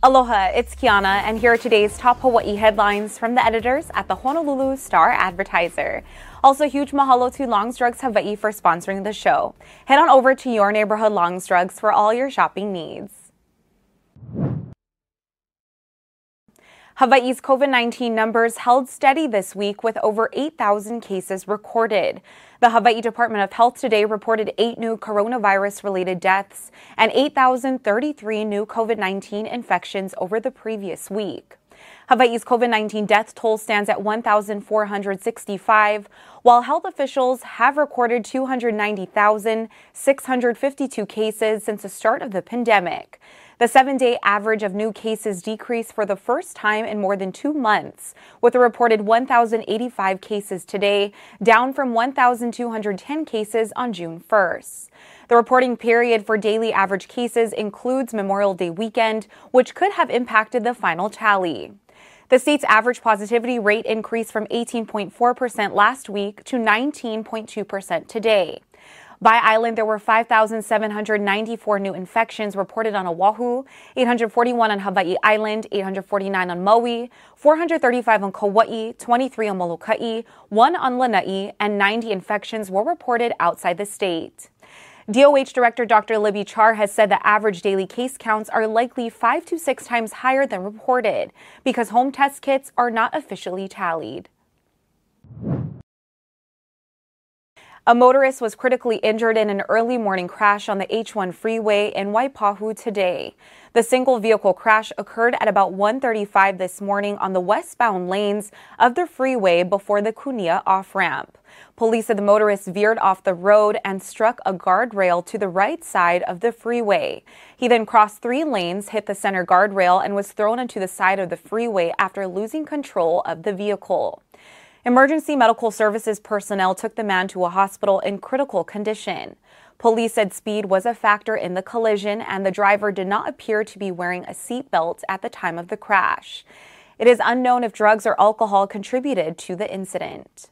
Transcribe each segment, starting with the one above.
Aloha, it's Kiana, and here are today's top Hawaii headlines from the editors at the Honolulu Star Advertiser. Also, huge mahalo to Long's Drugs Hawaii for sponsoring the show. Head on over to your neighborhood Long's Drugs for all your shopping needs. Hawaii's COVID 19 numbers held steady this week with over 8,000 cases recorded. The Hawaii Department of Health today reported eight new coronavirus related deaths and 8,033 new COVID 19 infections over the previous week. Hawaii's COVID 19 death toll stands at 1,465, while health officials have recorded 290,652 cases since the start of the pandemic. The seven day average of new cases decreased for the first time in more than two months, with a reported 1,085 cases today, down from 1,210 cases on June 1st. The reporting period for daily average cases includes Memorial Day weekend, which could have impacted the final tally. The state's average positivity rate increased from 18.4% last week to 19.2% today. By island, there were 5,794 new infections reported on Oahu, 841 on Hawaii Island, 849 on Maui, 435 on Kauai, 23 on Molokai, 1 on Lanai, and 90 infections were reported outside the state. DOH Director Dr. Libby Char has said the average daily case counts are likely five to six times higher than reported because home test kits are not officially tallied. A motorist was critically injured in an early morning crash on the H1 freeway in Waipahu today. The single vehicle crash occurred at about 1:35 this morning on the westbound lanes of the freeway before the Kunia off-ramp. Police said the motorist veered off the road and struck a guardrail to the right side of the freeway. He then crossed three lanes, hit the center guardrail, and was thrown into the side of the freeway after losing control of the vehicle. Emergency medical services personnel took the man to a hospital in critical condition. Police said speed was a factor in the collision and the driver did not appear to be wearing a seatbelt at the time of the crash. It is unknown if drugs or alcohol contributed to the incident.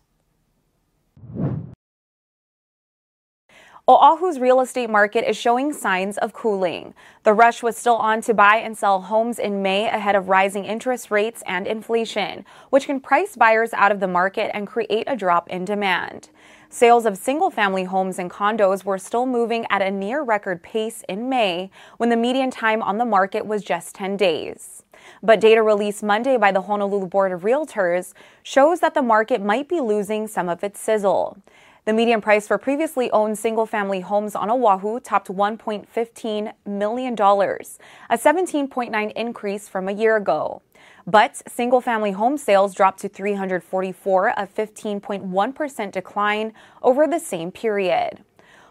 Oahu's real estate market is showing signs of cooling. The rush was still on to buy and sell homes in May ahead of rising interest rates and inflation, which can price buyers out of the market and create a drop in demand. Sales of single family homes and condos were still moving at a near record pace in May when the median time on the market was just 10 days. But data released Monday by the Honolulu Board of Realtors shows that the market might be losing some of its sizzle. The median price for previously owned single family homes on Oahu topped $1.15 million, a 17.9 increase from a year ago. But single family home sales dropped to 344, a 15.1% decline over the same period.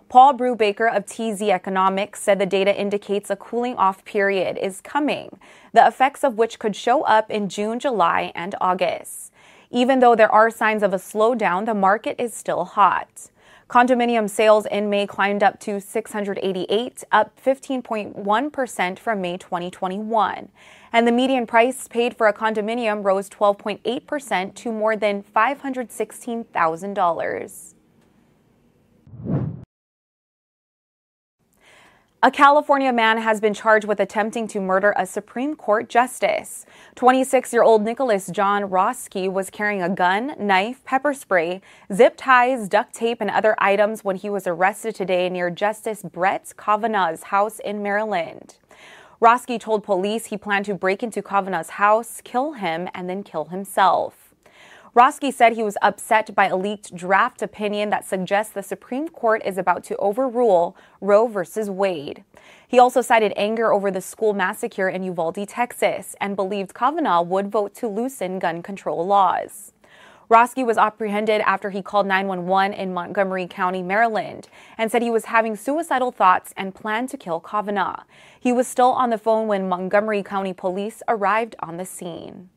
Paul Brewbaker of TZ Economics said the data indicates a cooling off period is coming, the effects of which could show up in June, July, and August. Even though there are signs of a slowdown, the market is still hot. Condominium sales in May climbed up to 688, up 15.1% from May 2021. And the median price paid for a condominium rose 12.8% to more than $516,000. A California man has been charged with attempting to murder a Supreme Court justice. 26 year old Nicholas John Roske was carrying a gun, knife, pepper spray, zip ties, duct tape, and other items when he was arrested today near Justice Brett Kavanaugh's house in Maryland. Roske told police he planned to break into Kavanaugh's house, kill him, and then kill himself. Roske said he was upset by a leaked draft opinion that suggests the Supreme Court is about to overrule Roe v. Wade. He also cited anger over the school massacre in Uvalde, Texas, and believed Kavanaugh would vote to loosen gun control laws. Roske was apprehended after he called 911 in Montgomery County, Maryland, and said he was having suicidal thoughts and planned to kill Kavanaugh. He was still on the phone when Montgomery County police arrived on the scene.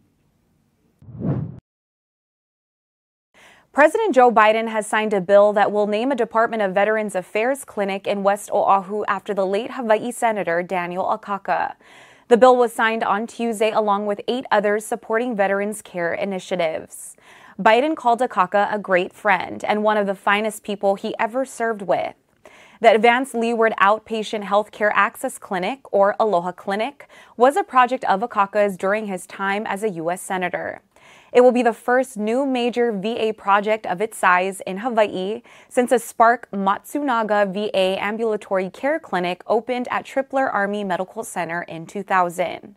President Joe Biden has signed a bill that will name a Department of Veterans Affairs clinic in West Oahu after the late Hawaii Senator Daniel Akaka. The bill was signed on Tuesday along with eight others supporting veterans care initiatives. Biden called Akaka a great friend and one of the finest people he ever served with. The Advanced Leeward Outpatient Healthcare Access Clinic, or Aloha Clinic, was a project of Akaka's during his time as a U.S. Senator. It will be the first new major VA project of its size in Hawaii since a Spark Matsunaga VA ambulatory care clinic opened at Tripler Army Medical Center in 2000.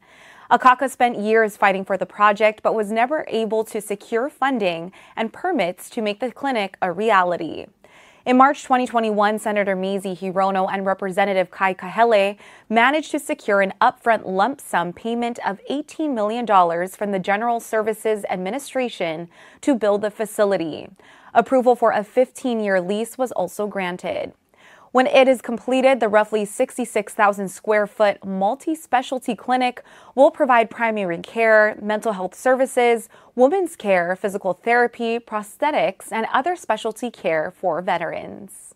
Akaka spent years fighting for the project but was never able to secure funding and permits to make the clinic a reality. In March 2021, Senator Mazie Hirono and Representative Kai Kahele managed to secure an upfront lump sum payment of $18 million from the General Services Administration to build the facility. Approval for a 15 year lease was also granted. When it is completed, the roughly 66,000 square foot multi specialty clinic will provide primary care, mental health services, women's care, physical therapy, prosthetics, and other specialty care for veterans.